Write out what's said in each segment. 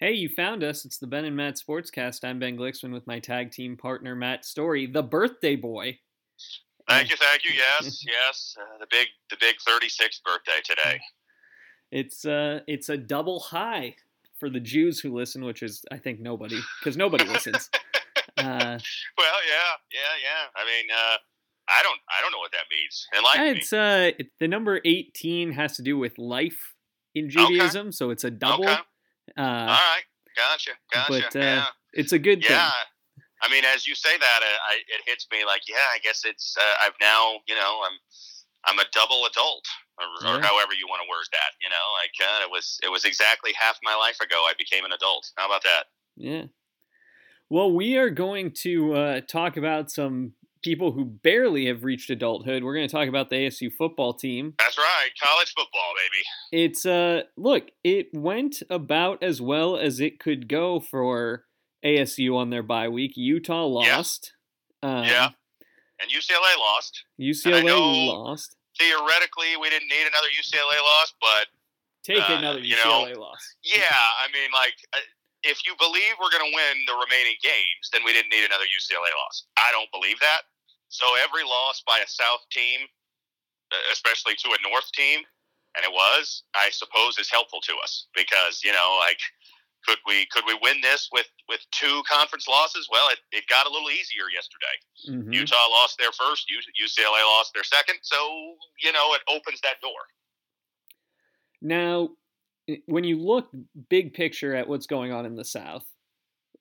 Hey, you found us. It's the Ben and Matt Sportscast. I'm Ben Glicksman with my tag team partner Matt Story, the birthday boy. Thank you, thank you. Yes, yes. Uh, the big, the big 36th birthday today. It's uh, it's a double chai for the Jews who listen, which is I think nobody because nobody listens. Uh, well, yeah, yeah, yeah. I mean, uh, I don't, I don't know what that means. Enlighten it's uh, it, the number 18 has to do with life in Judaism, okay. so it's a double. Okay. Uh, All right, gotcha, gotcha. But uh, yeah. it's a good yeah. thing. I mean, as you say that, uh, I, it hits me like, yeah, I guess it's. Uh, I've now, you know, I'm, I'm a double adult, or, yeah. or however you want to word that. You know, like uh, it was, it was exactly half my life ago. I became an adult. How about that? Yeah. Well, we are going to uh, talk about some people who barely have reached adulthood. We're going to talk about the ASU football team. That's right, college football, baby. It's uh look, it went about as well as it could go for ASU on their bye week. Utah lost. Yeah. Um, yeah. And UCLA lost. UCLA lost. Theoretically, we didn't need another UCLA loss, but take uh, another UCLA know, loss. Yeah, I mean, like uh, if you believe we're going to win the remaining games, then we didn't need another UCLA loss. I don't believe that. So every loss by a South team, especially to a North team, and it was, I suppose, is helpful to us because you know, like, could we could we win this with with two conference losses? Well, it, it got a little easier yesterday. Mm-hmm. Utah lost their first, UCLA lost their second, so you know it opens that door. Now, when you look big picture at what's going on in the South,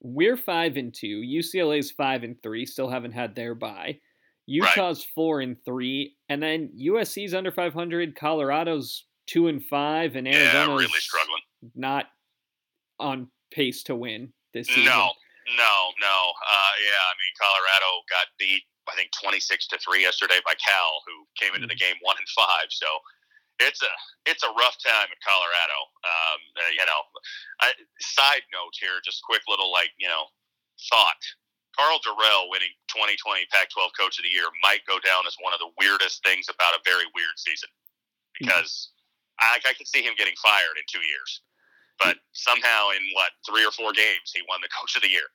we're five and two. UCLA's five and three, still haven't had their bye. Utah's right. four and three, and then USC's under five hundred. Colorado's two and five, and Arizona's yeah, really struggling. Not on pace to win this season. No, no, no. Uh, yeah, I mean Colorado got beat. I think twenty six to three yesterday by Cal, who came into the mm-hmm. game one and five. So it's a it's a rough time in Colorado. Um, uh, you know, I, side note here, just quick little like you know thought. Karl Dorrell winning 2020 Pac-12 Coach of the Year might go down as one of the weirdest things about a very weird season because mm-hmm. I, I could see him getting fired in two years, but somehow in what three or four games he won the Coach of the Year.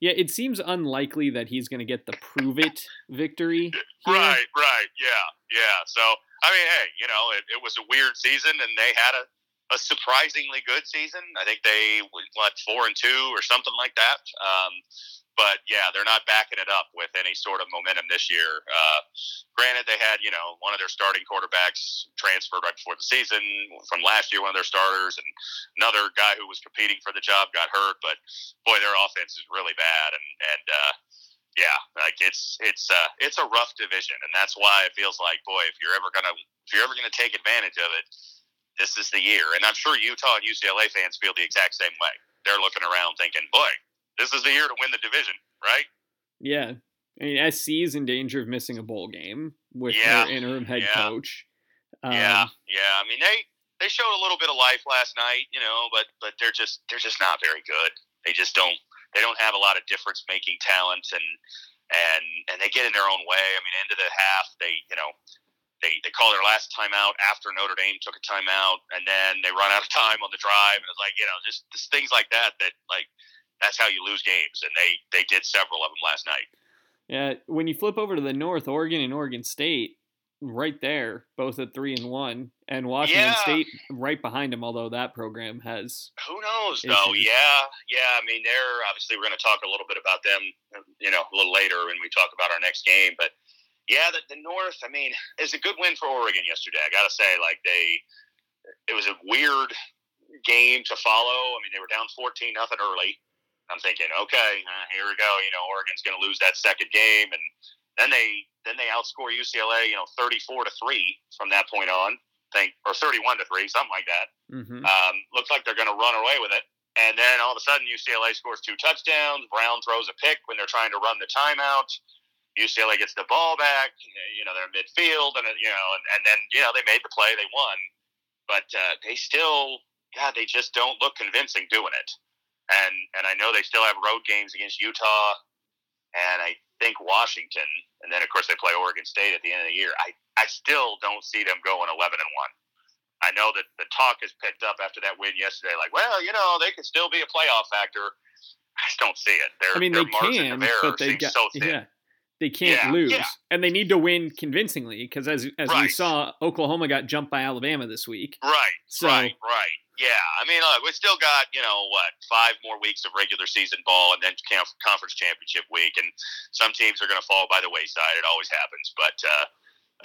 Yeah, it seems unlikely that he's going to get the prove it victory. Here. Right, right, yeah, yeah. So I mean, hey, you know, it, it was a weird season, and they had a, a surprisingly good season. I think they went four and two or something like that. Um, but yeah, they're not backing it up with any sort of momentum this year. Uh, granted, they had you know one of their starting quarterbacks transferred right before the season from last year, one of their starters, and another guy who was competing for the job got hurt. But boy, their offense is really bad, and and uh, yeah, like it's it's uh it's a rough division, and that's why it feels like boy, if you're ever gonna if you're ever gonna take advantage of it, this is the year. And I'm sure Utah and UCLA fans feel the exact same way. They're looking around thinking, boy, this is the year to win the division, right? Yeah. I mean, SC is in danger of missing a bowl game with yeah. their interim head yeah. coach. Um, yeah, yeah. I mean, they they showed a little bit of life last night, you know, but but they're just they're just not very good. They just don't they don't have a lot of difference making talent and and and they get in their own way. I mean, end of the half, they you know they they call their last timeout after Notre Dame took a timeout, and then they run out of time on the drive, and it's like you know just, just things like that that like that's how you lose games, and they they did several of them last night. Yeah, when you flip over to the North, Oregon and Oregon State, right there, both at three and one, and Washington yeah. State right behind them. Although that program has who knows issues. though? Yeah, yeah. I mean, they're obviously we're going to talk a little bit about them, you know, a little later when we talk about our next game. But yeah, the, the North. I mean, it's a good win for Oregon yesterday. I got to say, like they, it was a weird game to follow. I mean, they were down fourteen nothing early. I'm thinking, okay, uh, here we go. You know, Oregon's going to lose that second game, and then they then they outscore UCLA, you know, 34 to three from that point on. Think or 31 to three, something like that. Mm-hmm. Um, looks like they're going to run away with it. And then all of a sudden, UCLA scores two touchdowns. Brown throws a pick when they're trying to run the timeout. UCLA gets the ball back. You know, they're midfield, and you know, and, and then you know they made the play, they won, but uh, they still, God, they just don't look convincing doing it. And and I know they still have road games against Utah, and I think Washington, and then of course they play Oregon State at the end of the year. I, I still don't see them going eleven and one. I know that the talk has picked up after that win yesterday. Like, well, you know, they could still be a playoff factor. I just don't see it. Their, I mean, they can, but they got so yeah. They can't Yeah, lose, yeah. and they need to win convincingly because, as as we saw, Oklahoma got jumped by Alabama this week. Right, So- right, right. Yeah, I mean, look, we still got you know what five more weeks of regular season ball, and then conference championship week, and some teams are going to fall by the wayside. It always happens, but uh,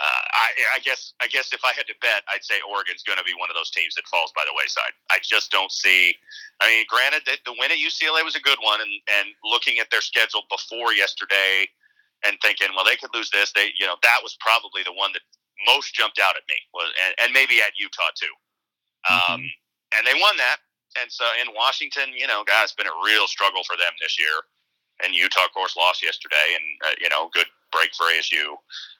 uh, I, I guess I guess if I had to bet, I'd say Oregon's going to be one of those teams that falls by the wayside. I just don't see. I mean, granted that the win at UCLA was a good one, and and looking at their schedule before yesterday, and thinking, well, they could lose this. They, you know, that was probably the one that most jumped out at me was, and, and maybe at Utah too. Um, and they won that. And so in Washington, you know, God, it's been a real struggle for them this year. And Utah, of course, lost yesterday, and uh, you know, good break for ASU.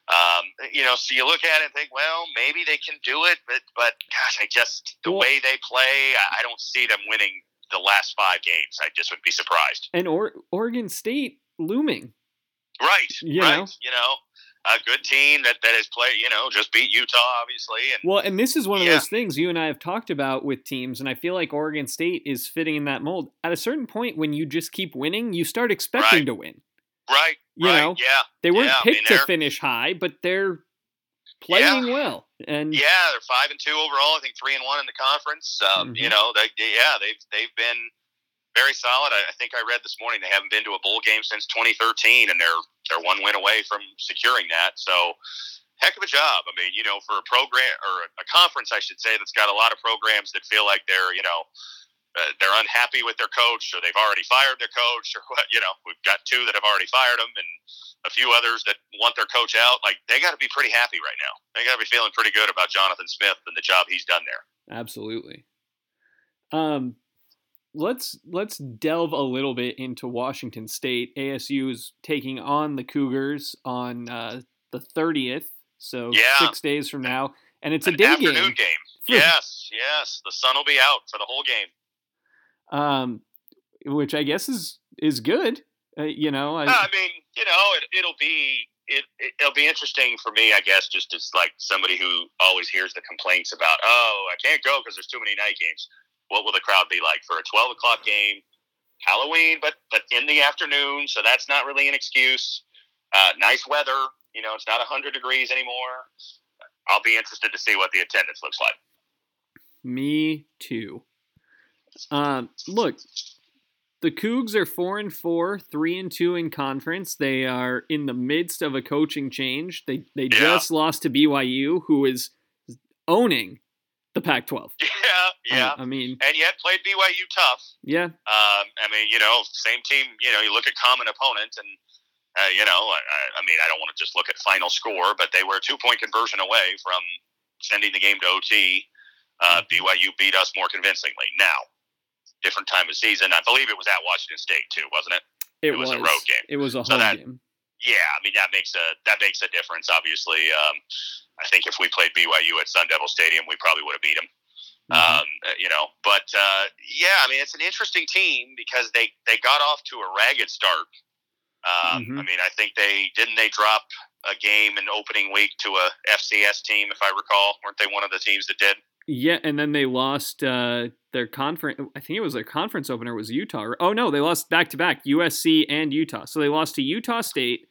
Um, you know, so you look at it and think, well, maybe they can do it, but but gosh, I just the way they play, I, I don't see them winning the last five games. I just would be surprised. And or- Oregon State looming. Right, You right. know? You know, a good team that that has played. You know, just beat Utah, obviously, and Well, and this is one of Yeah. those things you and I have talked about with teams, and I feel like Oregon State is fitting in that mold. At a certain point, when you just keep winning, you start expecting Right. to win. right, You right, know, yeah. They weren't Yeah, I mean, picked to finish high, but they're playing well. And Yeah, they're five and two overall. I think three and one in the conference. Um, You Mhm. know, they- yeah, they've they've been very solid. I, I think I read this morning they haven't been to a bowl game since 2013, and they're they're one win away from securing that. So, heck of a job. I mean, you know, for a program or a conference, I should say, that's got a lot of programs that feel like they're you know. Uh, they're unhappy with their coach, or they've already fired their coach, or what? You know, we've got two that have already fired them, and a few others that want their coach out. Like they got to be pretty happy right now. They got to be feeling pretty good about Jonathan Smith and the job he's done there. Absolutely. Um, let's let's delve a little bit into Washington State. ASU is taking on the Cougars on uh, the thirtieth, so Yeah. six days from now, and it's a day afternoon game. game. Yes, yes. The sun will be out for the whole game. Um, which I guess is is good. Uh, you know, I, I mean, you know, it, it'll be it, it, it'll be interesting for me, I guess, just as like somebody who always hears the complaints about, oh, I can't go because there's too many night games. What will the crowd be like for a 12 o'clock game, Halloween, but but in the afternoon? So that's not really an excuse. Uh, nice weather, you know, it's not 100 degrees anymore. I'll be interested to see what the attendance looks like. Me too. Um, look, the Cougs are four and four, three and two in conference. They are in the midst of a coaching change. They they Yeah. just lost to BYU, who is owning the Pac-12. Yeah, Uh, yeah. I mean, and yet played BYU tough. yeah, Um, I mean, you know, same team. You know, you look at common opponent, and uh, you know, I, I- mean, I don't want to just look at final score, but they were a two point conversion away from sending the game to OT. Uh, BYU beat us more convincingly. Now, different time of season. I believe it was at Washington State too, wasn't it? it, it was was, a road game. It was a So home that- game. Yeah, I mean that makes a that makes a difference. Obviously, um, I think if we played BYU at Sun Devil Stadium, we probably would have beat them. Mhm. Um, uh, you know, but uh, yeah, I mean, it's an interesting team because they they got off to a ragged start. Um, Mhm. I mean, I think they didn't they drop a game in opening week to a FCS team, if I recall. Weren't they one of the teams that did? yeah, and then they lost uh, their conference. I think it was their conference opener was Utah. Oh no, they lost back to back, USC and Utah. So they lost to Utah State,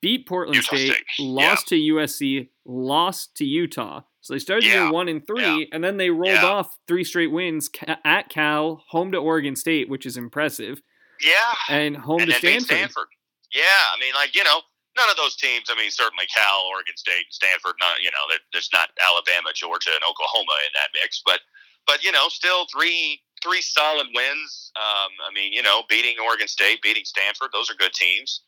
beat Portland Utah State, State, lost to USC, lost to Utah. So they started Yeah, one and three, and then they rolled Yeah. off three straight wins at Cal, home to Oregon State, which is impressive, Yeah, and home and to Stanford. Stanford. Yeah, I mean, like you know, none of those teams. I mean, certainly Cal, Oregon State, Stanford. Not you know, there- there's not Alabama, Georgia, and Oklahoma in that mix, but but you know, still three three solid wins. Um, I mean, you know, beating Oregon State, beating Stanford, those are good teams,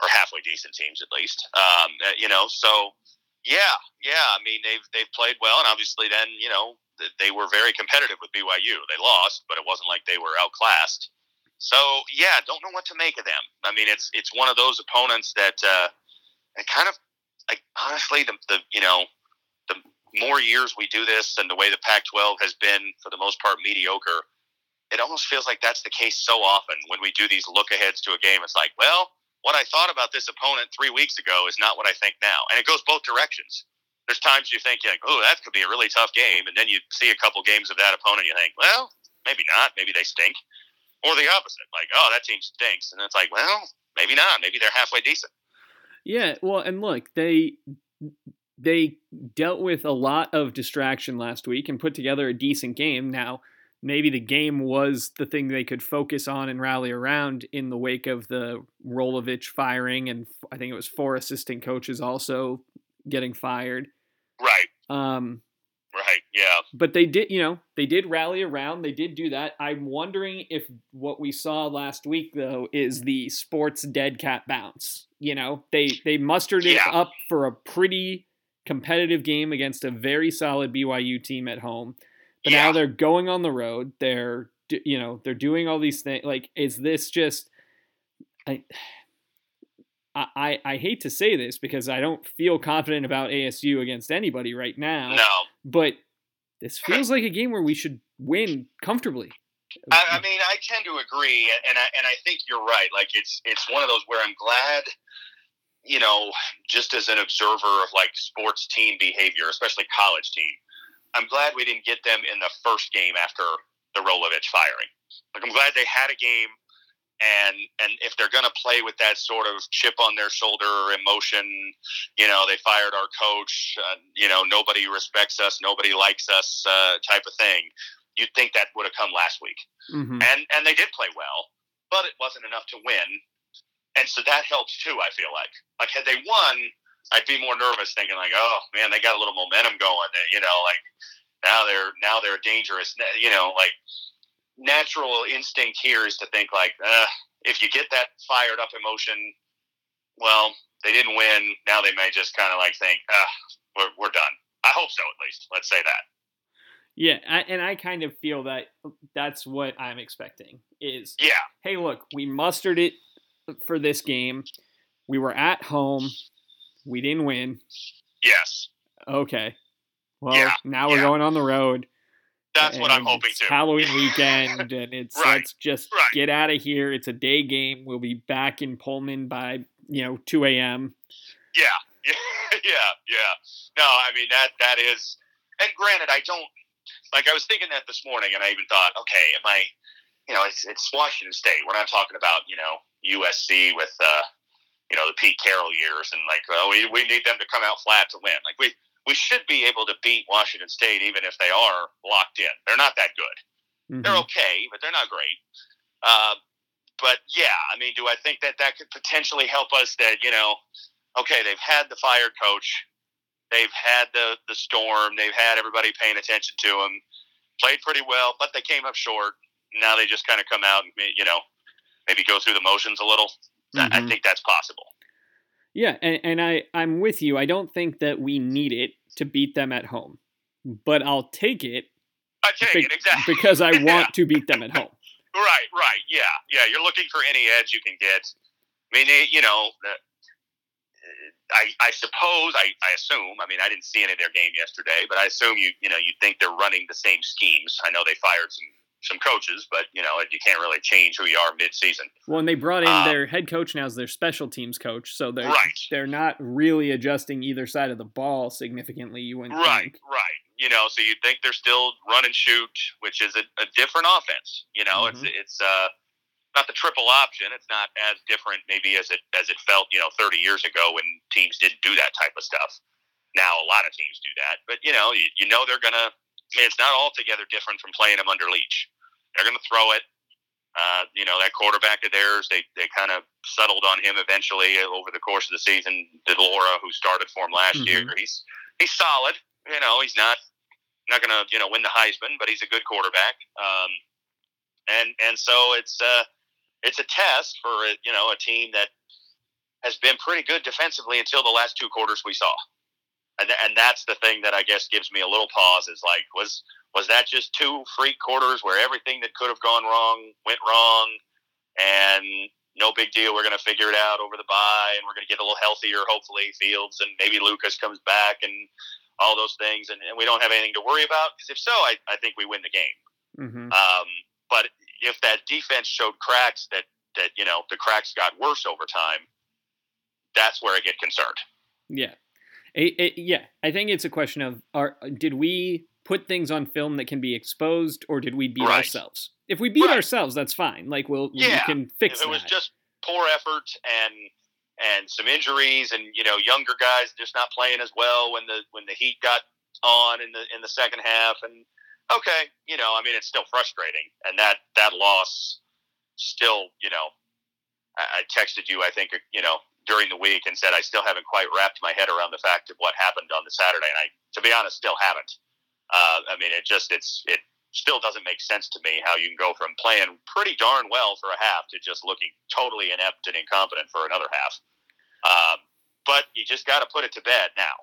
or halfway decent teams at least. Um, uh, you know, so yeah, yeah. I mean, they've they've played well, and obviously, then you know, they were very competitive with BYU. They lost, but it wasn't like they were outclassed. So yeah, don't know what to make of them. I mean, it's it's one of those opponents that uh, it kind of like honestly the the you know the more years we do this and the way the Pac-12 has been for the most part mediocre, it almost feels like that's the case so often when we do these look aheads to a game. It's like, well, what I thought about this opponent three weeks ago is not what I think now, and it goes both directions. there's times you think like, oh, that could be a really tough game, and then you see a couple games of that opponent, you think, well, maybe not, maybe they stink, or the opposite, like, oh, that team stinks, and it's like, well, maybe not, maybe they're halfway decent. Yeah, well, and look, they they dealt with a lot of distraction last week and put together a decent game. Now, maybe the game was the thing they could focus on and rally around in the wake of the Rolovich firing, and I think it was four assistant coaches also getting fired. Right. Um, right. Yeah. But they did, you know, they did rally around. They did do that. I'm wondering if what we saw last week though is the sports dead cat bounce. You know, they they mustered it Yeah. up for a pretty competitive game against a very solid BYU team at home. But Yeah. now they're going on the road. They're you know, they're doing all these things. Like is this just I I, I hate to say this because I don't feel confident about ASU against anybody right now No. but this feels like a game where we should win comfortably. I, I mean, I tend to agree, and I and I think you're right. Like it's it's one of those where I'm glad, you know, just as an observer of like sports team behavior, especially college team, I'm glad we didn't get them in the first game after the Rolovich firing. Like I'm glad they had a game, and and if they're going to play with that sort of chip on their shoulder emotion, you know, they fired our coach, uh, you know, nobody respects us, nobody likes us, uh, type of thing. You'd think that would have come last week Mm-hmm. and and they did play well, but it wasn't enough to win, and so that helps too. I feel like like had they won, I'd be more nervous, thinking like, oh man, they got a little momentum going. You know, like now they're now they're dangerous. You know, like natural instinct here is to think like, uh, if you get that fired up emotion, well, they didn't win. Now they may just kind of like think, we're we're done. I hope so, at least. Let's say that. Yeah, I, and I kind of feel that that's what I'm expecting is, Yeah, hey, look, we mustered it for this game. We were at home. We didn't win. yes, Okay. Well, Yeah, now we're yeah. going on the road. that's what I'm hoping to. Halloween weekend, and it's Right, let's just right. get out of here. It's a day game. We'll be back in Pullman by you know 2 a.m. Yeah, yeah, yeah, yeah. No, I mean that that is. And granted, I don't like. I was thinking that this morning, and I even thought, okay, am I? You know, it's it's Washington State. We're not talking about you know USC with uh, you know the Pete Carroll years, and like, well, we we need them to come out flat to win. Like we we should be able to beat Washington State even if they are locked in. They're not that good. Mhm. They're okay, but they're not great. Uh, but yeah, I mean, do I think that that could potentially help us? That you know, okay, they've had the fired coach, they've had the the storm, they've had everybody paying attention to them, played pretty well, but they came up short. Now they just kind of come out and you know, maybe go through the motions a little. I- I mm-hmm. think that's possible. Yeah, and, and I, I'm with you. I don't think that we need it to beat them at home, but I'll take it I take be- it exactly because I Yeah. want to beat them at home. Right, right, yeah, yeah. You're looking for any edge you can get. I mean, they, you know, the, I, I suppose, I, I assume. I mean, I didn't see any of their game yesterday, but I assume you, you know, you think they're running the same schemes. I know they fired some some coaches, but you know, you can't really change who you are mid-season. Well, and they brought in Uh, their head coach now as their special teams coach, so they're Right. they're not really adjusting either side of the ball significantly. You wouldn't Right, think. right. You know, so you think they're still run and shoot, which is a, a different offense. You know, Mhm. it's it's uh not the triple option. It's not as different maybe as it as it felt, you know, 30 years ago when teams didn't do that type of stuff. Now a lot of teams do that, but you know, you, you know they're gonna. I mean, it's not altogether different from playing them under Leach. They're gonna throw it. Uh, you know that quarterback of theirs, they they kind of settled on him eventually over the course of the season. de Laura, who started for him last Mhm. year, he's he's solid. You know, he's not not going to you know win the Heisman, but he's a good quarterback. Um, and and so it's uh it's a test for a, you know a team that has been pretty good defensively until the last two quarters we saw. And and that's the thing that I guess gives me a little pause is like was was that just two freak quarters where everything that could have gone wrong went wrong and no big deal. We're going to figure it out over the bye, and we're going to get a little healthier, hopefully, Fields, and maybe Lucas comes back, and all those things, and, and we don't have anything to worry about. Because if so, I, I think we win the game. hmm Um, but if that defense showed cracks that that you know the cracks got worse over time, that's where I get concerned. Yeah, It, it, yeah, I think it's a question of are did we put things on film that can be exposed, or did we beat Right. ourselves? If we beat Right. ourselves, that's fine. Like we'll we Yeah, can fix if it was that. just poor effort and and some injuries and you know younger guys just not playing as well when the when the heat got on in the in the second half and okay you know I mean it's still frustrating and that that loss still you know I, I texted you I think you know during the week and said I still haven't quite wrapped my head around the fact of what happened on the Saturday and I to be honest still haven't uh, I mean it just it's it still doesn't make sense to me how you can go from playing pretty darn well for a half to just looking totally inept and incompetent for another half. Um, but you just got to put it to bed now.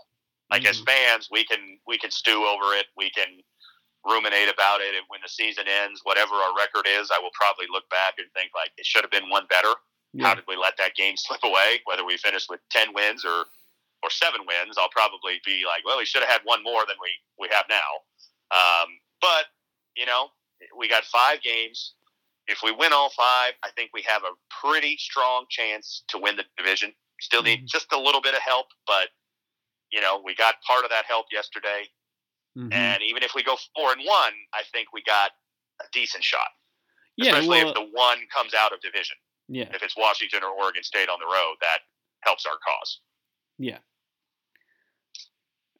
Like as Mhm. fans, we can we can stew over it. We can ruminate about it. And when the season ends, whatever our record is, I will probably look back and think like it should have been one better. Yeah. How did we let that game slip away? Whether we finished with ten wins or or seven wins, I'll probably be like, well, we should have had one more than we we have now. Um, but you know, we got five games. If we win all five, I think we have a pretty strong chance to win the division. Still need Mhm. just a little bit of help, but you know, we got part of that help yesterday. Mhm. And even if we go four and one, I think we got a decent shot. yeah, Especially well, if the one comes out of division. Yeah, If it's Washington or Oregon State on the road, that helps our cause. yeah.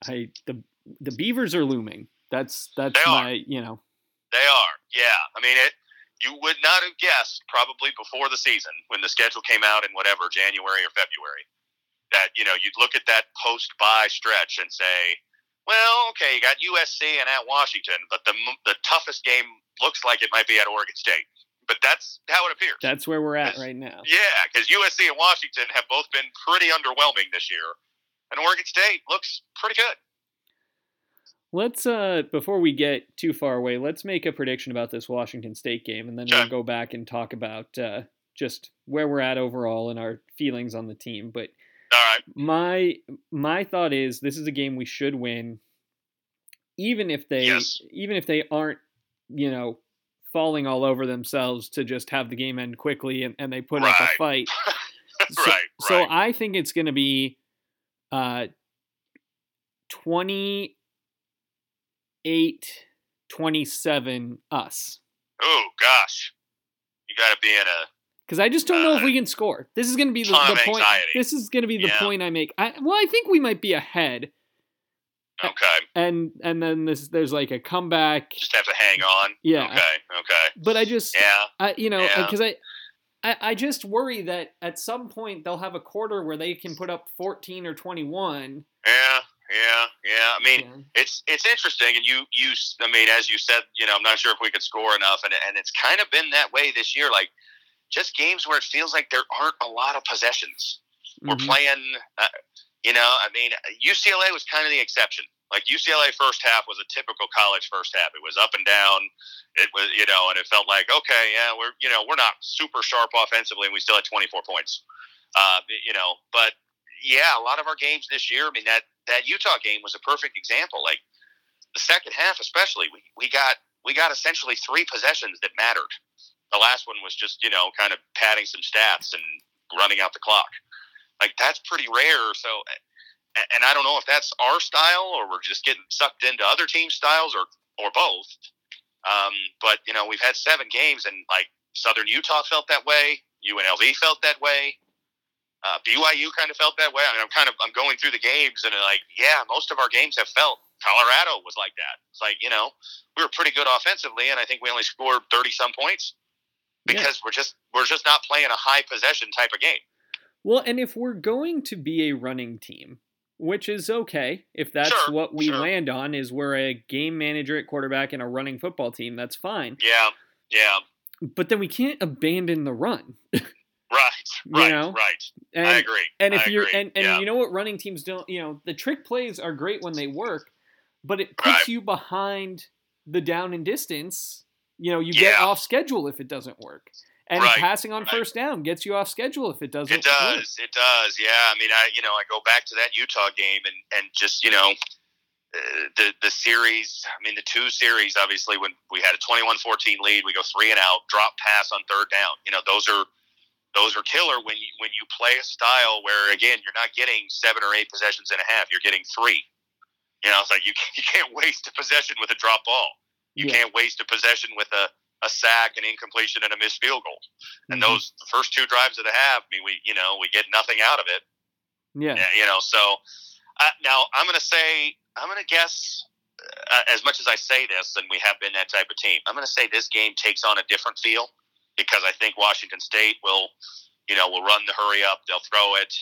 I the the Beavers are looming. That's that's They are. my you know They are, yeah. I mean, it. You would not have guessed probably before the season when the schedule came out in whatever January or February that you know you'd look at that post bye stretch and say, well, okay, you got USC and at Washington, but the the toughest game looks like it might be at Oregon State. But that's how it appears. that's where we're at right now. yeah, because USC and Washington have both been pretty underwhelming this year, and Oregon State looks pretty good. Let's uh before we get too far away, let's make a prediction about this Washington State game, and then Sure. we'll go back and talk about uh, just where we're at overall and our feelings on the team. But All right, my my thought is this is a game we should win, even if they Yes. even if they aren't you know falling all over themselves to just have the game end quickly and, and they put up a fight. So, right, so. I think it's going to be uh 28 27 us. oh gosh, you got to be in a Because I just don't know if Uh, we can score. This is going to be the, the point. This is going to be the Yeah. point I make. I, well, I think we might be ahead, okay. and and then this there's like a comeback. Just have to hang on. Yeah. Okay. Okay. But I just, Yeah. I, you know, Yeah. because I, I, I just worry that at some point they'll have a quarter where they can put up 14 or 21. Yeah. Yeah. Yeah. I mean, Yeah. it's it's interesting, and you you I mean, as you said, you know, I'm not sure if we could score enough, and and it's kind of been that way this year. Like just games where it feels like there aren't a lot of possessions. We're Mhm. playing, uh, you know, I mean, UCLA was kind of the exception. Like UCLA first half was a typical college first half. It was up and down. It was, you know, and it felt like, okay, yeah, we're, you know, we're not super sharp offensively, and we still had 24 points. Uh, you know, but yeah, a lot of our games this year. I mean, that that Utah game was a perfect example. Like the second half, especially, we, we got we got essentially three possessions that mattered. The last one was just, you know, kind of padding some stats and running out the clock. Like that's pretty rare. So, and I don't know if that's our style or we're just getting sucked into other team styles or or both. Um, but you know, we've had seven games, and like Southern Utah felt that way. UNLV felt that way. Uh, BYU kind of felt that way. I mean, I'm kind of I'm going through the games, and like, yeah, most of our games have felt. Colorado was like that. It's like you know, we were pretty good offensively, and I think we only scored thirty some points Yeah. because we're just we're just not playing a high possession type of game. Well, and if we're going to be a running team, which is okay, if that's Sure, what we sure. land on, is we're a game manager at quarterback and a running football team, that's fine. Yeah, yeah, But then we can't abandon the run. right, You right, know? right. And, I agree. And if I you're agree. and, and yeah. you know what running teams don't, you know, the trick plays are great when they work, but it puts Right. you behind the down and distance. You know, you get off schedule if it doesn't work. And Right, passing on right. first down gets you off schedule if it doesn't It work. does. It does. Yeah. I mean, I you know I go back to that Utah game and and just you know uh, the the series. I mean, the two series. Obviously, when we had a 21-14 lead, we go three and out, drop pass on third down. You know, those are those are killer when you when you play a style where again you're not getting seven or eight possessions and a half, you're getting three. You know, it's like you you can't waste a possession with a drop ball. You yeah. can't waste a possession with a, a sack, an incompletion, and a missed field goal. And mm-hmm. those first two drives of the half, I mean, we you know we get nothing out of it. Yeah. You know, so uh, now I'm going to say I'm going to guess. Uh, as much as I say this, and we have been that type of team, I'm going to say this game takes on a different feel because I think Washington State will, you know, will run the hurry up. They'll throw it.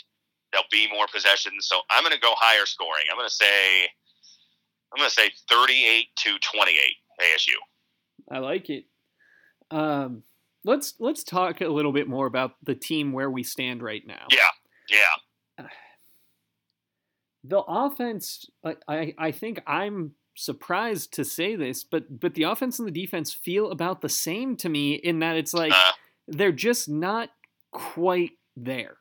There'll be more possessions. So I'm going to go higher scoring. I'm going to say, I'm going to say 38 to 28 ASU. I like it. Um, let's let's talk a little bit more about the team where we stand right now. Yeah, yeah. The offense, I, I, I think I'm surprised to say this, but but the offense and the defense feel about the same to me in that it's like uh, they're just not quite there.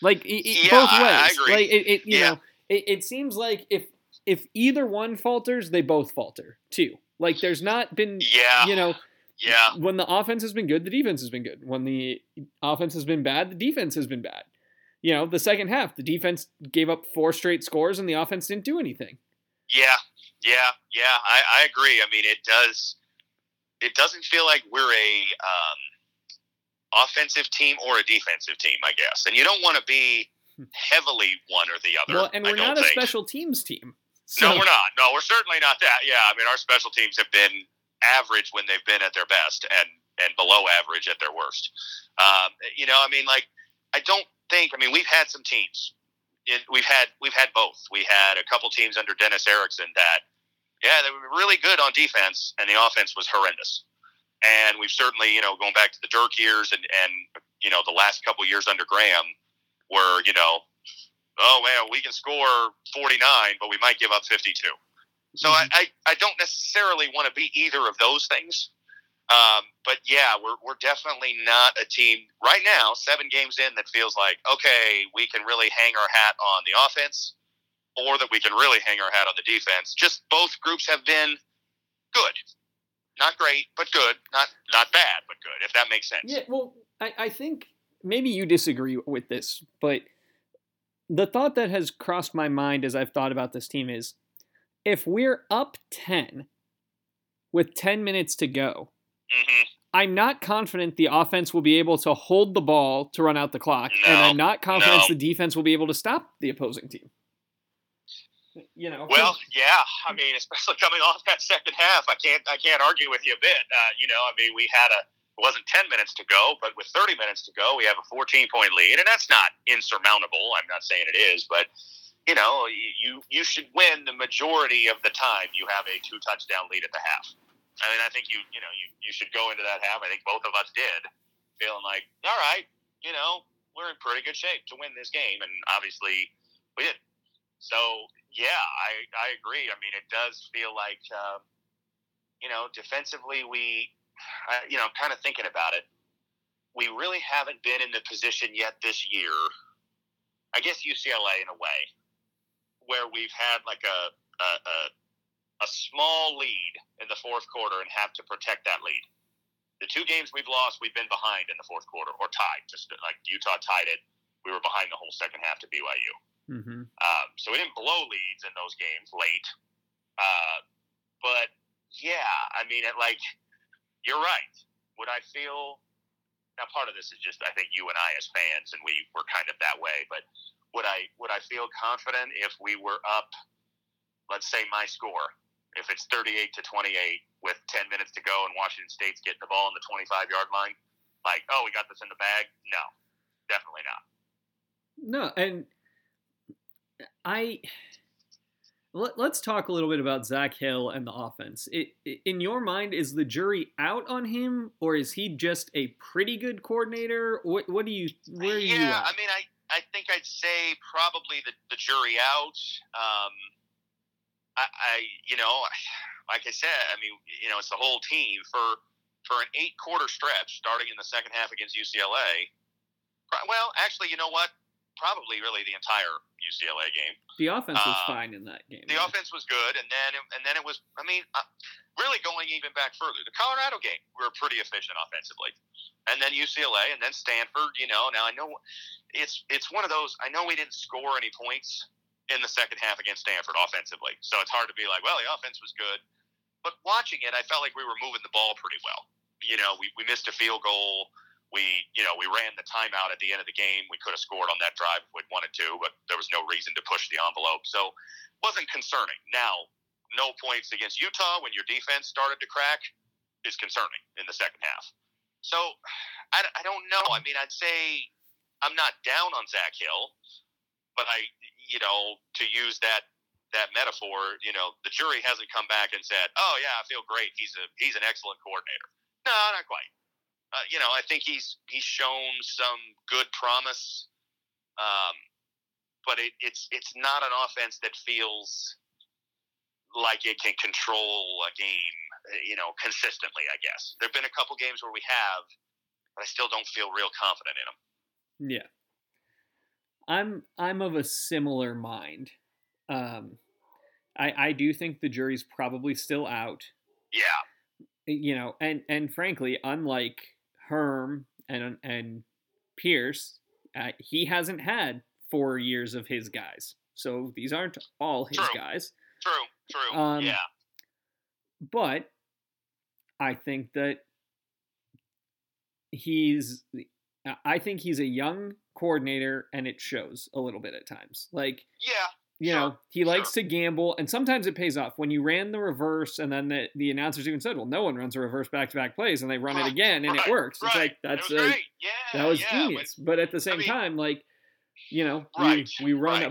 Like it, it, yeah, both ways. Like it, it you yeah. know, it, it seems like if if either one falters, they both falter too. Like there's not been yeah. you know yeah. When the offense has been good, the defense has been good. When the offense has been bad, the defense has been bad. You know, the second half, the defense gave up four straight scores and the offense didn't do anything. Yeah, yeah, yeah, I, I agree. I mean, it does. It doesn't feel like we're a um, offensive team or a defensive team, I guess. And you don't want to be heavily one or the other. Well, and we're not think. a special teams team. So. No, we're not. No, we're certainly not that. Yeah, I mean, our special teams have been average when they've been at their best, and and below average at their worst. Um, you know, I mean, like, I don't think. I mean, we've had some teams it, we've had we've had both. We had a couple teams under Dennis Erickson that, yeah, they were really good on defense, and the offense was horrendous. And we've certainly, you know, going back to the Dirk years and and you know the last couple years under Graham, where you know, oh man, we can score 49, but we might give up 52. So mm-hmm. I, I I don't necessarily want to be either of those things. Um, but yeah, we're, we're definitely not a team right now, seven games in, that feels like, okay, we can really hang our hat on the offense or that we can really hang our hat on the defense. Just both groups have been good. Not great, but good. Not not bad, but good, if that makes sense. Yeah, well, I, I think maybe you disagree with this, but the thought that has crossed my mind as I've thought about this team is if we're up 10 with 10 minutes to go, Mm-hmm. I'm not confident the offense will be able to hold the ball to run out the clock, no, and I'm not confident no. the defense will be able to stop the opposing team. You know. Well, yeah. I mean, especially coming off that second half, I can't I can't argue with you a bit. Uh, you know, I mean, we had a it wasn't 10 minutes to go, but with 30 minutes to go, we have a 14 point lead, and that's not insurmountable. I'm not saying it is, but you know, you you should win the majority of the time you have a two touchdown lead at the half. I mean, I think you you know you, you should go into that half. I think both of us did, feeling like, all right, you know, we're in pretty good shape to win this game, and obviously we did. So yeah, I I agree. I mean, it does feel like um, you know defensively we, you know, kind of thinking about it, we really haven't been in the position yet this year. I guess UCLA in a way, where we've had like a, a, a a small lead in the fourth quarter and have to protect that lead. The two games we've lost, we've been behind in the fourth quarter or tied. Just like Utah tied it, we were behind the whole second half to BYU. Mm-hmm. Um, so we didn't blow leads in those games late. Uh, but yeah, I mean, it, like you're right. Would I feel now? Part of this is just I think you and I as fans, and we were kind of that way. But would I would I feel confident if we were up? Let's say my score if it's 38 to 28 with 10 minutes to go and Washington State's getting the ball on the 25 yard line, like, oh, we got this in the bag? No, definitely not. No, and I let, us talk a little bit about Zach Hill and the offense. It, in your mind, is the jury out on him, or is he just a pretty good coordinator? What, what do you? Where are yeah, you? Yeah, I mean, I, I think I'd say probably the, the jury out. Um, I, I, you know, like I said, I mean, you know, it's the whole team for for an eight quarter stretch starting in the second half against UCLA. Well, actually, you know what? Probably really the entire UCLA game. The offense was um, fine in that game. The yeah. offense was good, and then and then it was. I mean, uh, really going even back further, the Colorado game we were pretty efficient offensively, and then UCLA, and then Stanford. You know, now I know it's it's one of those. I know we didn't score any points in the second half against Stanford offensively, so it's hard to be like, well, the offense was good, but watching it, I felt like we were moving the ball pretty well. You know, we we missed a field goal we, you know, we ran the timeout at the end of the game. We could have scored on that drive if we'd wanted to, but there was no reason to push the envelope. So it wasn't concerning. Now, no points against Utah when your defense started to crack is concerning in the second half. So I, I don't know. I mean, I'd say I'm not down on Zach Hill, but I, you know, to use that that metaphor, you know, the jury hasn't come back and said, "Oh yeah, I feel great. He's a he's an excellent coordinator." No, not quite uh, you know, I think he's he's shown some good promise, um, but it, it's it's not an offense that feels like it can control a game, uh, you know, consistently. I guess there've been a couple games where we have, but I still don't feel real confident in them. Yeah, I'm I'm of a similar mind. Um, I I do think the jury's probably still out. Yeah. You know, and and frankly, unlike Herm and and Pierce, uh, he hasn't had four years of his guys, so these aren't all his true. guys. True, true, um, yeah. But I think that he's. I think he's a young coordinator, and it shows a little bit at times. Like, yeah, you know, he likes to gamble, and sometimes it pays off. When you ran the reverse, and then the, the announcers even said, "Well, no one runs a reverse back to back plays," and they run right, it again, and right, it works. Right. It's like that's it a, yeah, that was yeah, genius. But, but, at the same I mean, time, like you know, we we run a,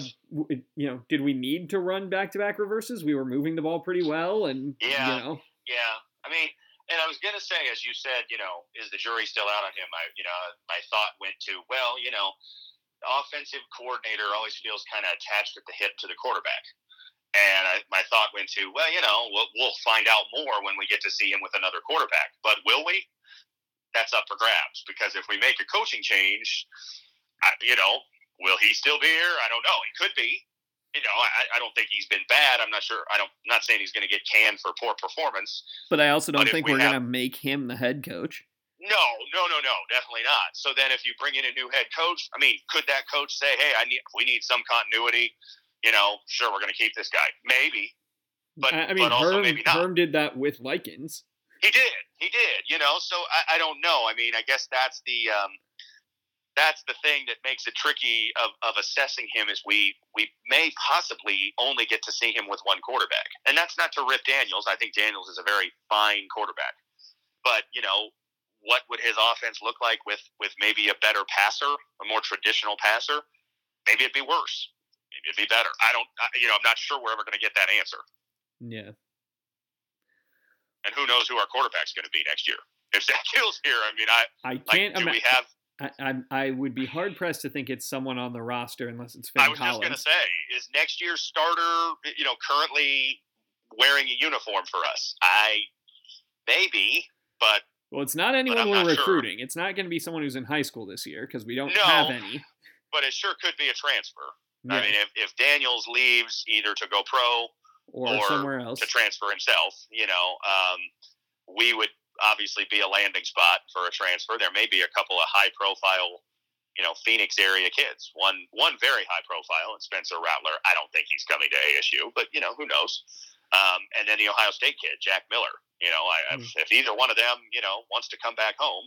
you know, did we need to run back to back reverses? We were moving the ball pretty well, and yeah, you know, yeah. I mean, and I was gonna say, as you said, you know, is the jury still out on him? I, you know, my thought went to, well, you know offensive coordinator always feels kind of attached at the hip to the quarterback. And I, my thought went to, well, you know, we'll, we'll find out more when we get to see him with another quarterback. But will we? That's up for grabs because if we make a coaching change, I, you know, will he still be here? I don't know. He could be. You know, I, I don't think he's been bad. I'm not sure. I don't. I'm not saying he's going to get canned for poor performance. But I also don't think we are going to make him the head coach. No, no, no, no, definitely not. So then, if you bring in a new head coach, I mean, could that coach say, "Hey, I need, we need some continuity"? You know, sure, we're going to keep this guy, maybe. But I mean, but also Herm, maybe not. Herm did that with Likens. He did, he did. You know, so I, I don't know. I mean, I guess that's the um, that's the thing that makes it tricky of, of assessing him is we we may possibly only get to see him with one quarterback, and that's not to rip Daniels. I think Daniels is a very fine quarterback, but you know what would his offense look like with with maybe a better passer, a more traditional passer? Maybe it'd be worse. Maybe it'd be better. I don't. You know, I'm not sure we're ever going to get that answer. Yeah. And who knows who our quarterback's going to be next year? If Zach Hill's here, I mean, I I can't. Like, do we have? I, I, I would be hard pressed to think it's someone on the roster unless it's Finn I was Collins. just going to say, is next year's starter, you know, currently wearing a uniform for us? I maybe, but well, it's not anyone we're recruiting. Sure. It's not going to be someone who's in high school this year because we don't no, have any. But it sure could be a transfer. Yeah. I mean, if, if Daniels leaves either to go pro or, or somewhere else to transfer himself, you know, um, we would obviously be a landing spot for a transfer. There may be a couple of high profile, you know, Phoenix area kids. One one very high profile, and Spencer Rattler. I don't think he's coming to ASU, but you know, who knows? Um, and then the Ohio State kid, Jack Miller. You know, I, mm. if, either one of them, you know, wants to come back home,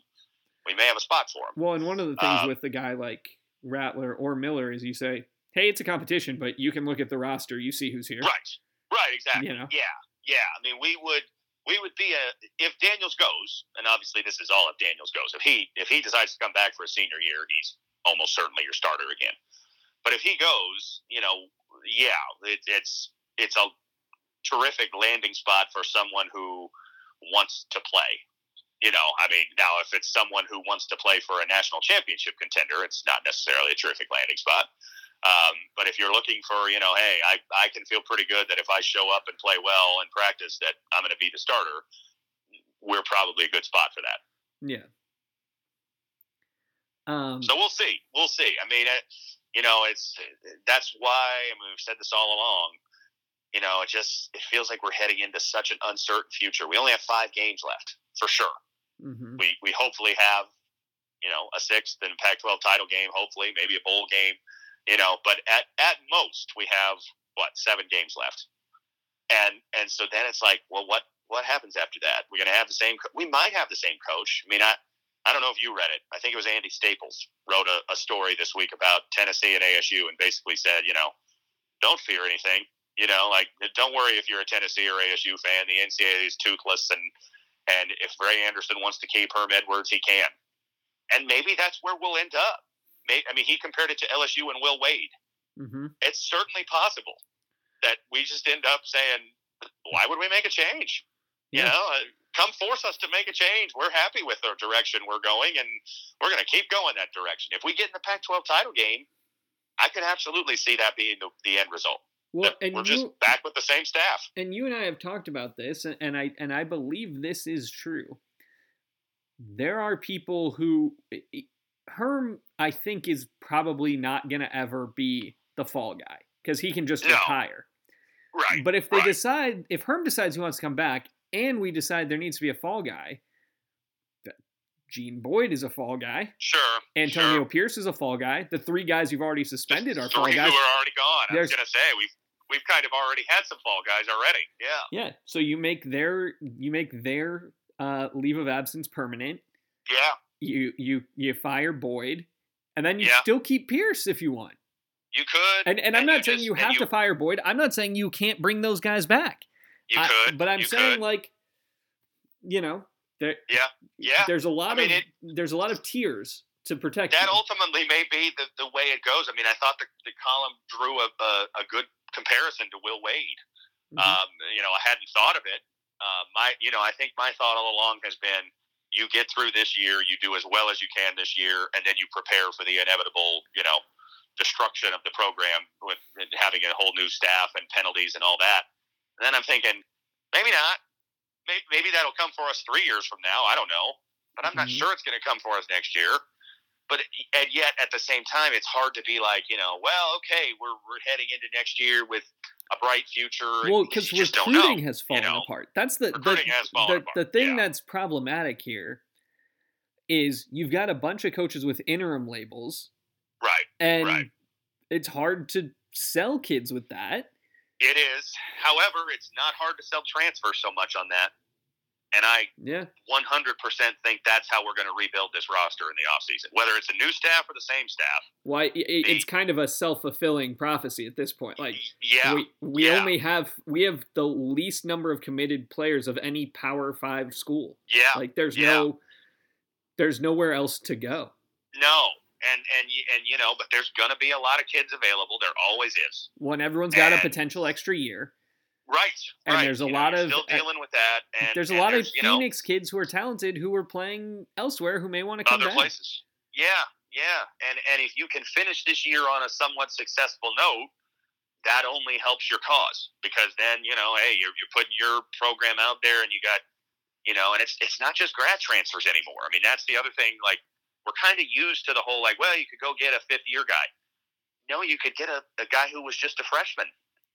we may have a spot for him. Well, and one of the things um, with a guy like Rattler or Miller is you say, hey, it's a competition, but you can look at the roster, you see who's here. Right. Right. Exactly. You know? Yeah. Yeah. I mean, we would we would be a if Daniels goes, and obviously this is all if Daniels goes. If he if he decides to come back for a senior year, he's almost certainly your starter again. But if he goes, you know, yeah, it, it's it's a terrific landing spot for someone who wants to play. You know, I mean, now if it's someone who wants to play for a national championship contender, it's not necessarily a terrific landing spot. Um, but if you're looking for, you know, hey, I, I can feel pretty good that if I show up and play well and practice, that I'm going to be the starter. We're probably a good spot for that. Yeah. Um, so we'll see. We'll see. I mean, it, you know, it's that's why I mean, we've said this all along. You know, it just it feels like we're heading into such an uncertain future. We only have five games left for sure. mhm. We we hopefully have you know a sixth and Pac-12 title game. Hopefully, maybe a bowl game. You know, but at at most we have what seven games left, and and so then it's like, well, what what happens after that? We're going to have the same. Co- we might have the same coach. I mean, I I don't know if you read it. I think it was Andy Staples wrote a, a story this week about Tennessee and ASU, and basically said, you know, don't fear anything. You know, like don't worry if you're a Tennessee or ASU fan. The NCAA is toothless, and and if Ray Anderson wants to keep Herm Edwards, he can. And maybe that's where we'll end up. May I mean, he compared it to LSU and Will Wade. Mhm. It's certainly possible that we just end up saying, why would we make a change? You know, uh, come force us to make a change. We're happy with the direction we're going, and we're going to keep going that direction. If we get in the Pac-12 title game, I could absolutely see that being the, the end result. Well, and we're you, just back with the same staff. and you and I have talked about this, and, and I and I believe this is true. There are people who Herm, I think, is probably not gonna ever be the fall guy because he can just No. retire. Right. But if they right. decide, if Herm decides he wants to come back, and we decide there needs to be a fall guy, Gene Boyd is a fall guy. Sure. Antonio sure. Pierce is a fall guy. The three guys you've already suspended are fall guys. who are already gone. I was going to say we've we've kind of already had some fall guys already. Yeah. Yeah. So you make their you make their uh, leave of absence permanent. Yeah. You you you fire Boyd, and then you Yeah. still keep Pierce if you want. You could. And and I'm not saying just- you and have to fire Boyd. I'm not saying you can't bring those guys back. You I- could. but I'm you saying could. like, you know, there Yeah. Yeah. there's a lot mean, of it- there's a lot of tiers to protect. that you. ultimately may be the, the way it goes. I mean, I thought the, the column drew a, a, a good comparison to Will Wade. Mhm. Um, you know, I hadn't thought of it. Uh, my, you know, I think my thought all along has been, you get through this year, you do as well as you can this year, and then you prepare for the inevitable, you know, destruction of the program with having a whole new staff and penalties and all that. And then I'm thinking, maybe not. Maybe, maybe that'll come for us three years from now. I don't know, but I'm not Mhm. sure it's going to come for us next year. But and yet at the same time, it's hard to be like, you know, well, okay, we're we're heading into next year with a bright future. well, because don't know. recruiting has fallen know? apart. That's the the, has fallen the, the thing yeah. that's problematic here is you've got a bunch of coaches with interim labels, Right. and Right. it's hard to sell kids with that. It is. However, it's not hard to sell transfers so much on that. And I Yeah, 100% think that's how we're going to rebuild this roster in the offseason, whether it's a new staff or the same staff. why it, it's kind of a self fulfilling prophecy at this point. Like yeah. we we yeah. only have we have the least number of committed players of any Power Five school. yeah. Like there's Yeah. no there's nowhere else to go. no. And, and, and, you know, but there's going to be a lot of kids available. There always is. When everyone's got a potential extra year. Right. And right. there's a You lot you're of- still uh, dealing with that. And there's a and lot of there's, know, Phoenix kids who are talented who are playing elsewhere who may want to come other back. places. Yeah, yeah, and and if you can finish this year on a somewhat successful note, that only helps your cause because then you know, hey, you're you're putting your program out there, and you got, you know, and it's it's not just grad transfers anymore. I mean, that's the other thing. Like we're kind of used to the whole like, well, you could go get a fifth year guy. No, you could get a, a guy who was just a freshman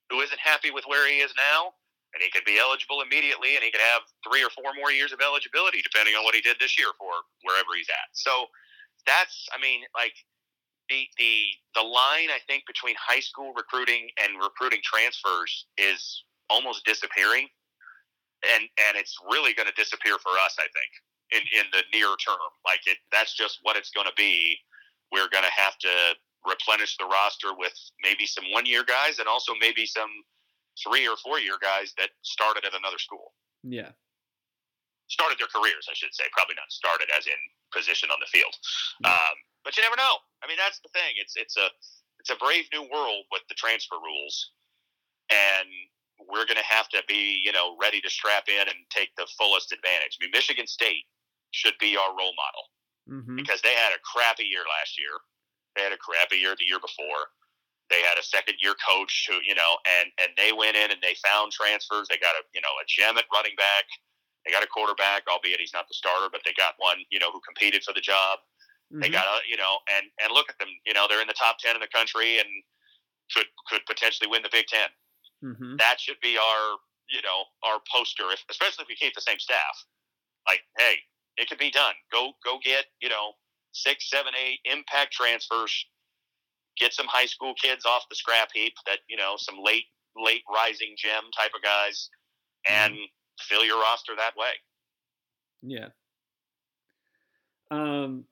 who isn't happy with where he is now. And he could be eligible immediately, and he could have three or four more years of eligibility, depending on what he did this year for wherever he's at. So that's, I mean, like the the the line I think between high school recruiting and recruiting transfers is almost disappearing, and and it's really going to disappear for us. I think in in the near term, like it, that's just what it's going to be. We're going to have to replenish the roster with maybe some one year guys, and also maybe some three or four year guys that started at another school Yeah. started their careers, I should say. Probably not started as in position on the field. Yeah. Um, but you never know. I mean, that's the thing. It's it's a it's a brave new world with the transfer rules, and we're going to have to be you know ready to strap in and take the fullest advantage. I mean, Michigan State should be our role model hmm because they had a crappy year last year. They had a crappy year the year before. They had a second year coach who, you know, and and they went in and they found transfers. They got a you know a gem at running back. They got a quarterback, albeit he's not the starter, but they got one, you know, who competed for the job. Mm-hmm. They got a you know, and and look at them. You know, they're in the top ten in the country and could could potentially win the Big 10 mm-hmm. That should be our, you know, our poster, if, especially if we keep the same staff. Like, hey, it could be done. Go go get, you know, six, seven, eight impact transfers. Get some high school kids off the scrap heap. That you know, some late late rising gem type of guys, and mm-hmm. fill your roster that way. Yeah. Um,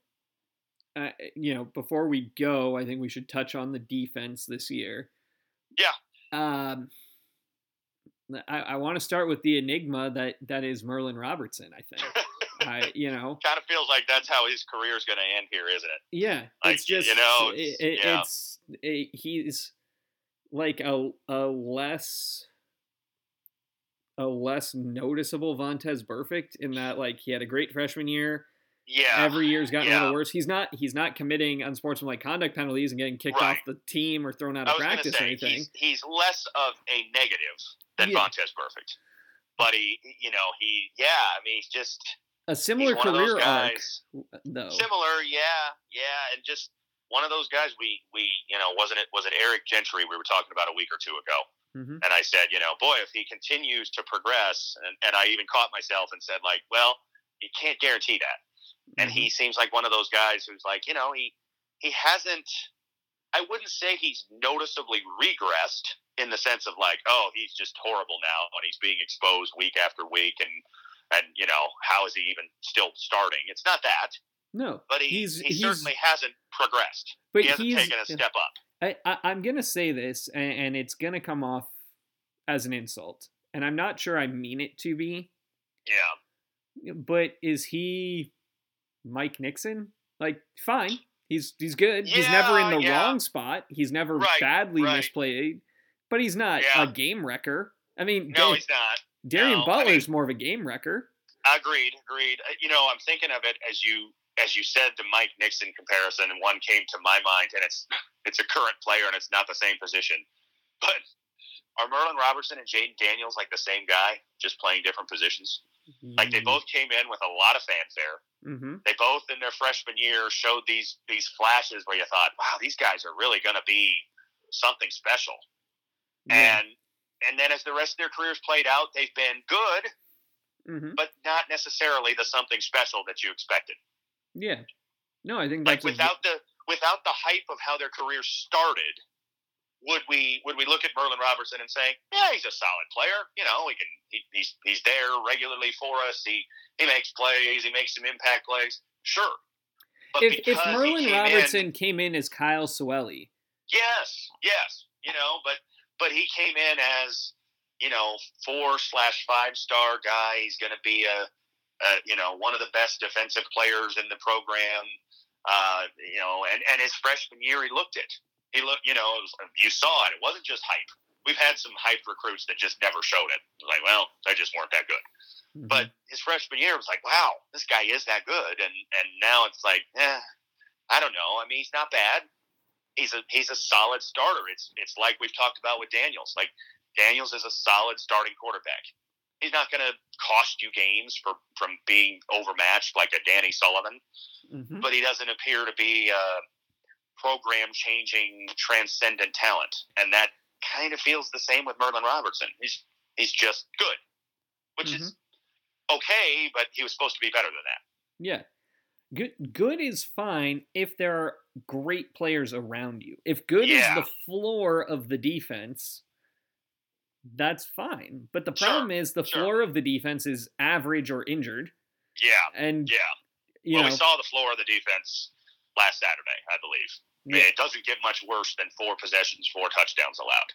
uh, you know, before we go, I think we should touch on the defense this year. Yeah. Um, I, I want to start with the enigma that that is Merlin Robertson. I think. I, you know, kind of feels like that's how his career is going to end here, isn't it? Yeah, like, it's just you know, it's, it, yeah. it's it, he's like a a less a less noticeable Vontaze Burfict in that like he had a great freshman year. Yeah. Every year's gotten yeah. a little worse. He's not he's not committing unsportsmanlike conduct penalties and getting kicked right. off the team or thrown out of practice say, or anything. He's, he's, less of a negative than yeah. Vontaze Burfict. But he you know, he yeah, I mean he's just a similar career arc though. Similar, yeah, yeah, and just one of those guys we we you know wasn't it was it Eric Gentry we were talking about a week or two ago mm-hmm. and I said you know boy if he continues to progress and, and I even caught myself and said like well you can't guarantee that mm-hmm. and he seems like one of those guys who's like you know he he hasn't I wouldn't say he's noticeably regressed in the sense of like oh he's just horrible now and he's being exposed week after week and and you know how is he even still starting it's not that no, but he, he's, he he's, certainly hasn't progressed. But he hasn't he's, taken a step up. I, I, am gonna say this, and, and it's gonna come off as an insult, and I'm not sure I mean it to be. Yeah. But is he Mike Nixon? Like, fine, he's he's good. Yeah, he's never in the yeah. wrong spot. He's never right, badly right. misplayed, but he's not Yeah. a game wrecker. I mean, No, he's not. Darien no, I Butler's more of a game wrecker. Agreed, agreed. Uh, You know, I'm thinking of it as you as you said the Mike Nixon comparison, and one came to my mind, and it's it's a current player, and it's not the same position. But are Merlin Robertson and Jayden Daniels like the same guy, just playing different positions? Like they both came in with a lot of fanfare. Mm-hmm. They both in their freshman year showed these these flashes where you thought, wow, these guys are really going to be something special. Yeah. And and then as the rest of their careers played out, they've been good, mm-hmm. but not necessarily the something special that you expected. Yeah. No, I think Like that's a- without the without the hype of how their career started, would we would we look at Merlin Robertson and say, yeah, he's a solid player. You know, he can he, he's he's there regularly for us. He he makes plays. He makes some impact plays. Sure. But if, if because Merlin came Robertson in, came in as Kyle Soelle, yes, yes, you know, but but he came in as you know four slash five star guy. He's going to be a, a you know one of the best defensive players in the program. Uh, you know, and and his freshman year, he looked it. He looked, you know, was, you saw it. It wasn't just hype. We've had some hype recruits that just never showed it. Like, well, they just weren't that good. Mm-hmm. But his freshman year was like, wow, this guy is that good. And and now it's like, eh, I don't know. I mean, he's not bad. He's a he's a solid starter. It's it's like we've talked about with Daniels. Like Daniels is a solid starting quarterback. He's not going to cost you games for from being overmatched like a Danny Sullivan, Mhm. but he doesn't appear to be a program changing transcendent talent. And that kind of feels the same with Merlin Robertson. He's he's just good, which is okay, but he was supposed to be better than that. Yeah. Good good is fine if there are great players around you. If good Yeah. is the floor of the defense, that's fine. But the Sure, problem is the sure. floor of the defense is average or injured. Yeah, And yeah. you well, know, we saw the floor of the defense last Saturday, I believe. I mean, Yeah. it doesn't get much worse than four possessions, four touchdowns allowed.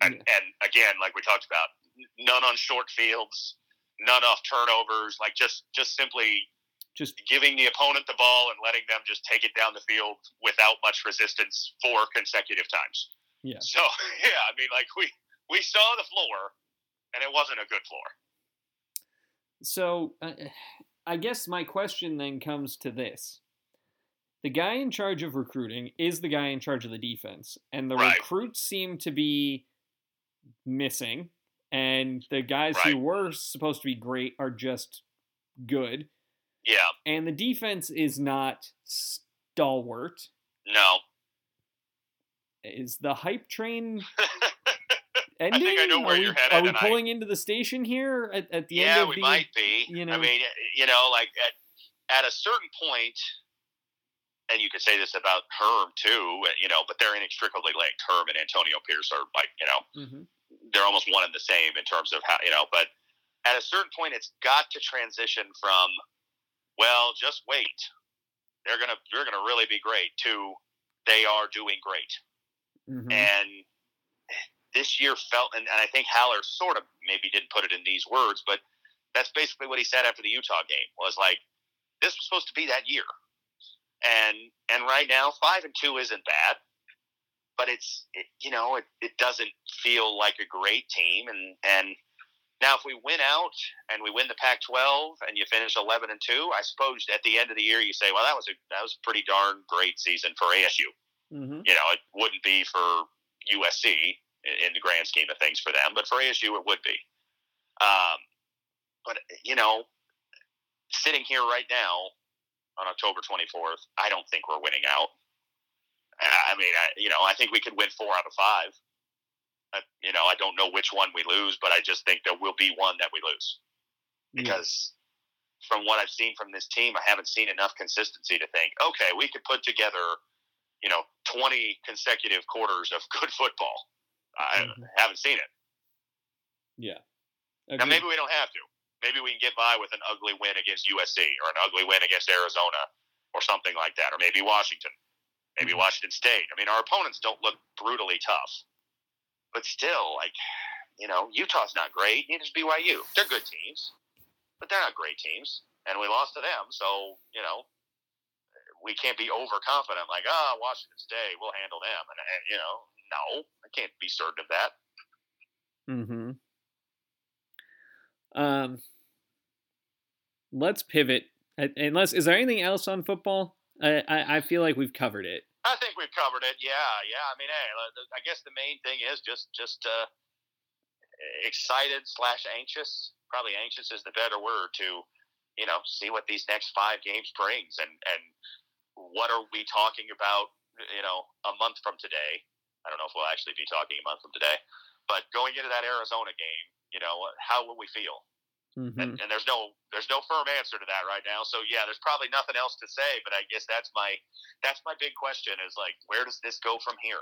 And Yeah. and again, like we talked about, none on short fields, none off turnovers, like just just simply just giving the opponent the ball and letting them just take it down the field without much resistance four consecutive times. Yeah. So yeah, I mean, like we we saw the floor, and it wasn't a good floor. So, uh, I guess my question then comes to this. The guy in charge of recruiting is the guy in charge of the defense, and the Right. recruits seem to be missing, and the guys who were supposed to be great are just good. Yeah. And the defense is not stalwart. No. Is the hype train ending? I think I know where are you're we, headed. Are we pulling I, into the station here at, at the yeah, end Yeah, we the, might be. You know, I mean, you know, like at, at a certain point, and you could say this about Herm too, you know, but they're inextricably linked. Herm and Antonio Pierce are like, you know, mm-hmm. they're almost one and the same in terms of how, you know, but at a certain point, it's got to transition from, well, just wait. They're gonna, they're gonna really be great. To they are doing great. Mm-hmm. And this year felt, and, and I think Haller sort of maybe didn't put it in these words, but that's basically what he said after the Utah game was like, this was supposed to be that year. And, and right now, five and two isn't bad, but it's, it, you know, it, it doesn't feel like a great team. And, and now if we win out and we win the Pac 12 and you finish 11 and two, I suppose at the end of the year, you say, well, that was a, that was a pretty darn great season for ASU. Mm-hmm. You know, it wouldn't be for USC in the grand scheme of things for them, but for ASU it would be. Um, but you know, sitting here right now on October 24th, I don't think we're winning out. I mean, I, you know, I think we could win four out of five. I, you know, I don't know which one we lose, but I just think there will be one that we lose because yeah. from what I've seen from this team, I haven't seen enough consistency to think, okay, we could put together, you know, 20 consecutive quarters of good football. I mm-hmm. haven't seen it. Yeah. Now maybe we don't have to. Maybe we can get by with an ugly win against USC or an ugly win against Arizona or something like that, or maybe Washington, maybe mm-hmm. Washington State. I mean, our opponents don't look brutally tough, but still, like you know, Utah's not great. Neither is BYU. They're good teams, but they're not great teams, and we lost to them. So you know, we can't be overconfident. Like, ah, oh, Washington State, we'll handle them, and, and you know, no, I can't be certain of that. Mm-hmm. Um, let's pivot. Unless is there anything else on football? I, I, I feel like we've covered it. I think we've covered it. Yeah, yeah. I mean, hey, I guess the main thing is just just uh, excited slash anxious. Probably anxious is the better word to, you know, see what these next five games brings and and what are we talking about, you know, a month from today I don't know if we'll actually be talking a month from today, but going into that Arizona game, you know, how will we feel? Mm-hmm. And, and, there's no there's no firm answer to that right now. So yeah, there's probably nothing else to say. But I guess that's my that's my big question is like, where does this go from here?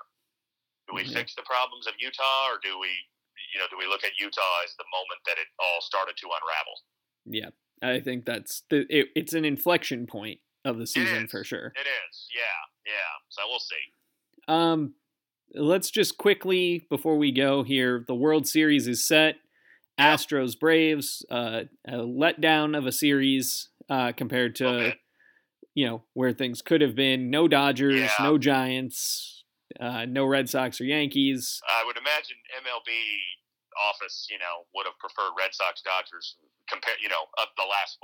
Do we mm-hmm. fix the problems of Utah, or do we, you know, do we look at Utah as the moment that it all started to unravel? Yeah, I think that's the it, it's an inflection point of the season for sure. It is. Yeah, yeah. So we'll see. Um, let's just quickly before we go here the world series is set astros braves uh, a letdown of a series uh, compared to okay. you know where things could have been no dodgers yeah. no giants uh, no red sox or yankees i would imagine mlb office you know would have preferred red sox dodgers compare you know of the last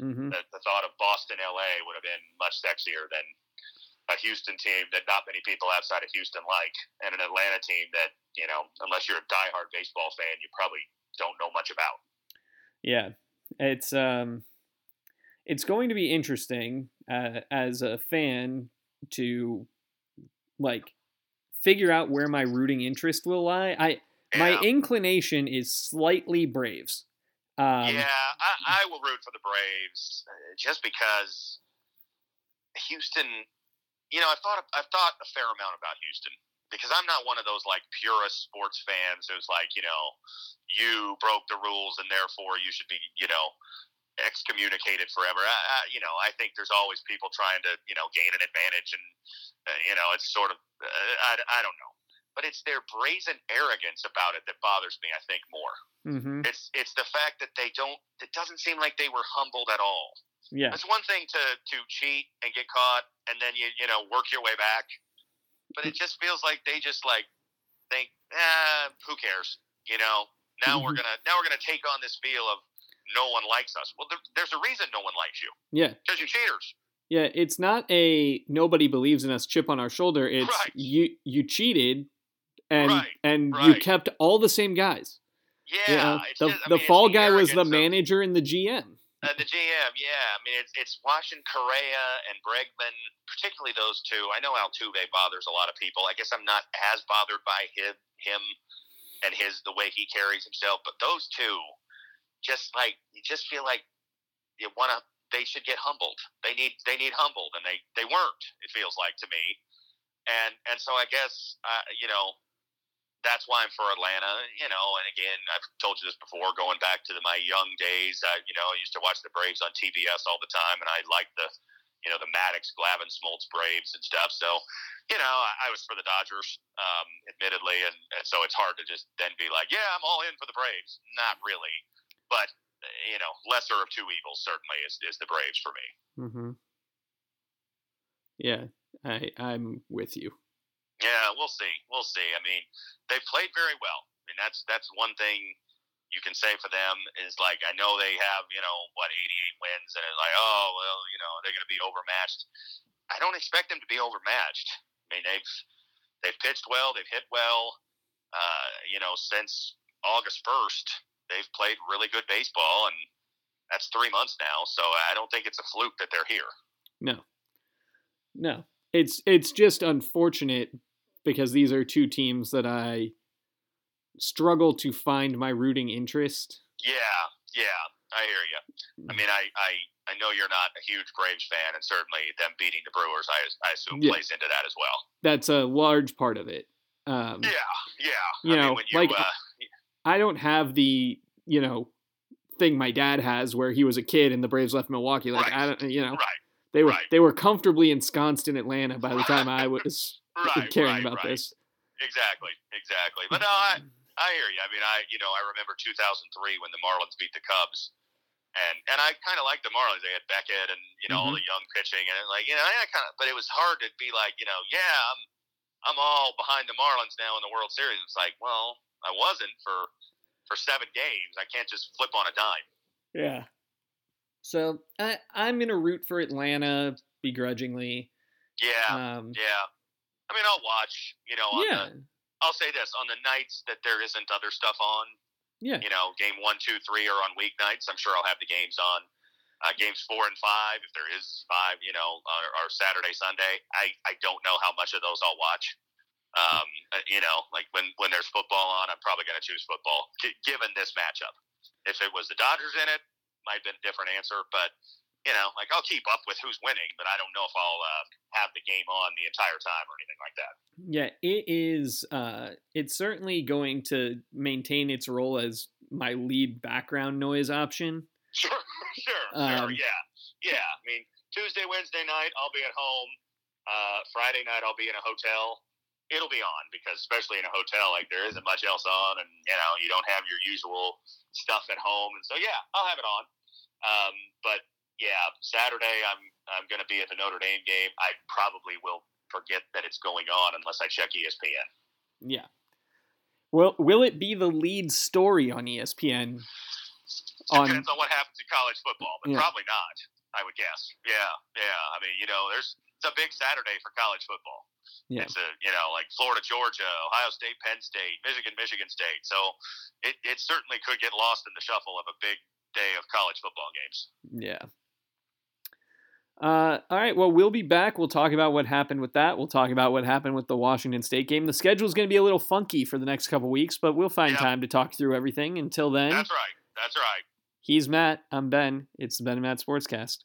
4 mm-hmm. the, the thought of boston la would have been much sexier than a Houston team that not many people outside of Houston like, and an Atlanta team that you know, unless you're a diehard baseball fan, you probably don't know much about. Yeah, it's um, it's going to be interesting uh, as a fan to like figure out where my rooting interest will lie. I yeah. my inclination is slightly Braves. Um, yeah, I, I will root for the Braves uh, just because Houston you know, I've thought I've thought a fair amount about Houston because I'm not one of those like purist sports fans who's like, you know, you broke the rules and therefore you should be, you know, excommunicated forever. I, I, you know, I think there's always people trying to, you know, gain an advantage, and uh, you know, it's sort of, uh, I, I don't know, but it's their brazen arrogance about it that bothers me. I think more. Mm-hmm. It's it's the fact that they don't. It doesn't seem like they were humbled at all. Yeah. It's one thing to to cheat and get caught and then you you know work your way back, but it just feels like they just like think, eh, who cares? You know, now mm-hmm. we're gonna now we're gonna take on this feel of no one likes us. Well, there, there's a reason no one likes you. Yeah. Because you're cheaters. Yeah, it's not a nobody believes in us chip on our shoulder. It's right. you you cheated and right. and right. you kept all the same guys. Yeah. You know, the just, the mean, fall guy was the manager and the GM. Uh, the GM, yeah. I mean, it's it's Washington Correa and Bregman, particularly those two. I know Altuve bothers a lot of people. I guess I'm not as bothered by him, him and his the way he carries himself, but those two, just like you just feel like you want to. They should get humbled. They need they need humbled, and they they weren't. It feels like to me, and and so I guess uh, you know that's why I'm for Atlanta, you know. And again, I've told you this before. Going back to the, my young days, I, you know, I used to watch the Braves on TBS all the time, and I liked the, you know, the Maddux, Glavine, Smoltz Braves and stuff. So, you know, I, I was for the Dodgers, um, admittedly, and, and so it's hard to just then be like, yeah, I'm all in for the Braves. Not really, but you know, lesser of two evils certainly is is the Braves for me. Mm-hmm. Yeah, I I'm with you. Yeah, we'll see. We'll see. I mean, they've played very well. I mean, that's that's one thing you can say for them is like I know they have you know what 88 wins and it's like oh well you know they're going to be overmatched. I don't expect them to be overmatched. I mean they've they've pitched well, they've hit well. Uh, you know since August 1st they've played really good baseball and that's three months now. So I don't think it's a fluke that they're here. No, no, it's it's just unfortunate because these are two teams that I struggle to find my rooting interest. Yeah, yeah, I hear you. I mean, I, I, I know you're not a huge Braves fan, and certainly them beating the Brewers, I, I assume, yeah. plays into that as well. That's a large part of it. Um, yeah, yeah. You I know, mean, you, like uh, I don't have the you know thing my dad has where he was a kid and the Braves left Milwaukee. Like right. I don't, you know, right. they were right. they were comfortably ensconced in Atlanta by the time I was right, caring right, about right. this. Exactly, exactly. But no, I, I hear you. I mean, I you know I remember 2003 when the Marlins beat the Cubs, and and I kind of liked the Marlins. They had Beckett and you know mm-hmm. all the young pitching, and it's like you know I kind of, but it was hard to be like you know yeah I'm I'm all behind the Marlins now in the World Series. It's like well I wasn't for for seven games. I can't just flip on a dime. Yeah. So I I'm gonna root for Atlanta begrudgingly. Yeah. Um, yeah. I mean, I'll watch. You know, on yeah. the, I'll say this on the nights that there isn't other stuff on. Yeah. You know, game one, two, three are on weeknights. I'm sure I'll have the games on. Uh, games four and five, if there is five, you know, are, are Saturday, Sunday. I, I don't know how much of those I'll watch. Um, uh, you know, like when, when there's football on, I'm probably going to choose football, g- given this matchup. If it was the Dodgers in it, might have been a different answer. But you know, like I'll keep up with who's winning, but I don't know if I'll uh, have the game on the entire time or anything like that. Yeah, it is. Uh, it's certainly going to maintain its role as my lead background noise option. Sure, sure, um, sure. Yeah, yeah. I mean, Tuesday, Wednesday night, I'll be at home. Uh, Friday night, I'll be in a hotel. It'll be on because, especially in a hotel, like there isn't much else on, and you know, you don't have your usual stuff at home, and so yeah, I'll have it on. Um, but yeah, Saturday I'm I'm going to be at the Notre Dame game. I probably will forget that it's going on unless I check ESPN. Yeah. Well, will it be the lead story on ESPN? On... Depends on what happens in college football, but yeah. probably not. I would guess. Yeah, yeah. I mean, you know, there's it's a big Saturday for college football. Yeah. It's a you know like Florida, Georgia, Ohio State, Penn State, Michigan, Michigan State. So it, it certainly could get lost in the shuffle of a big day of college football games. Yeah. Uh, all right. Well, we'll be back. We'll talk about what happened with that. We'll talk about what happened with the Washington State game. The schedule is going to be a little funky for the next couple weeks, but we'll find yep. time to talk through everything. Until then, that's right. That's right. He's Matt. I'm Ben. It's the Ben and Matt Sportscast.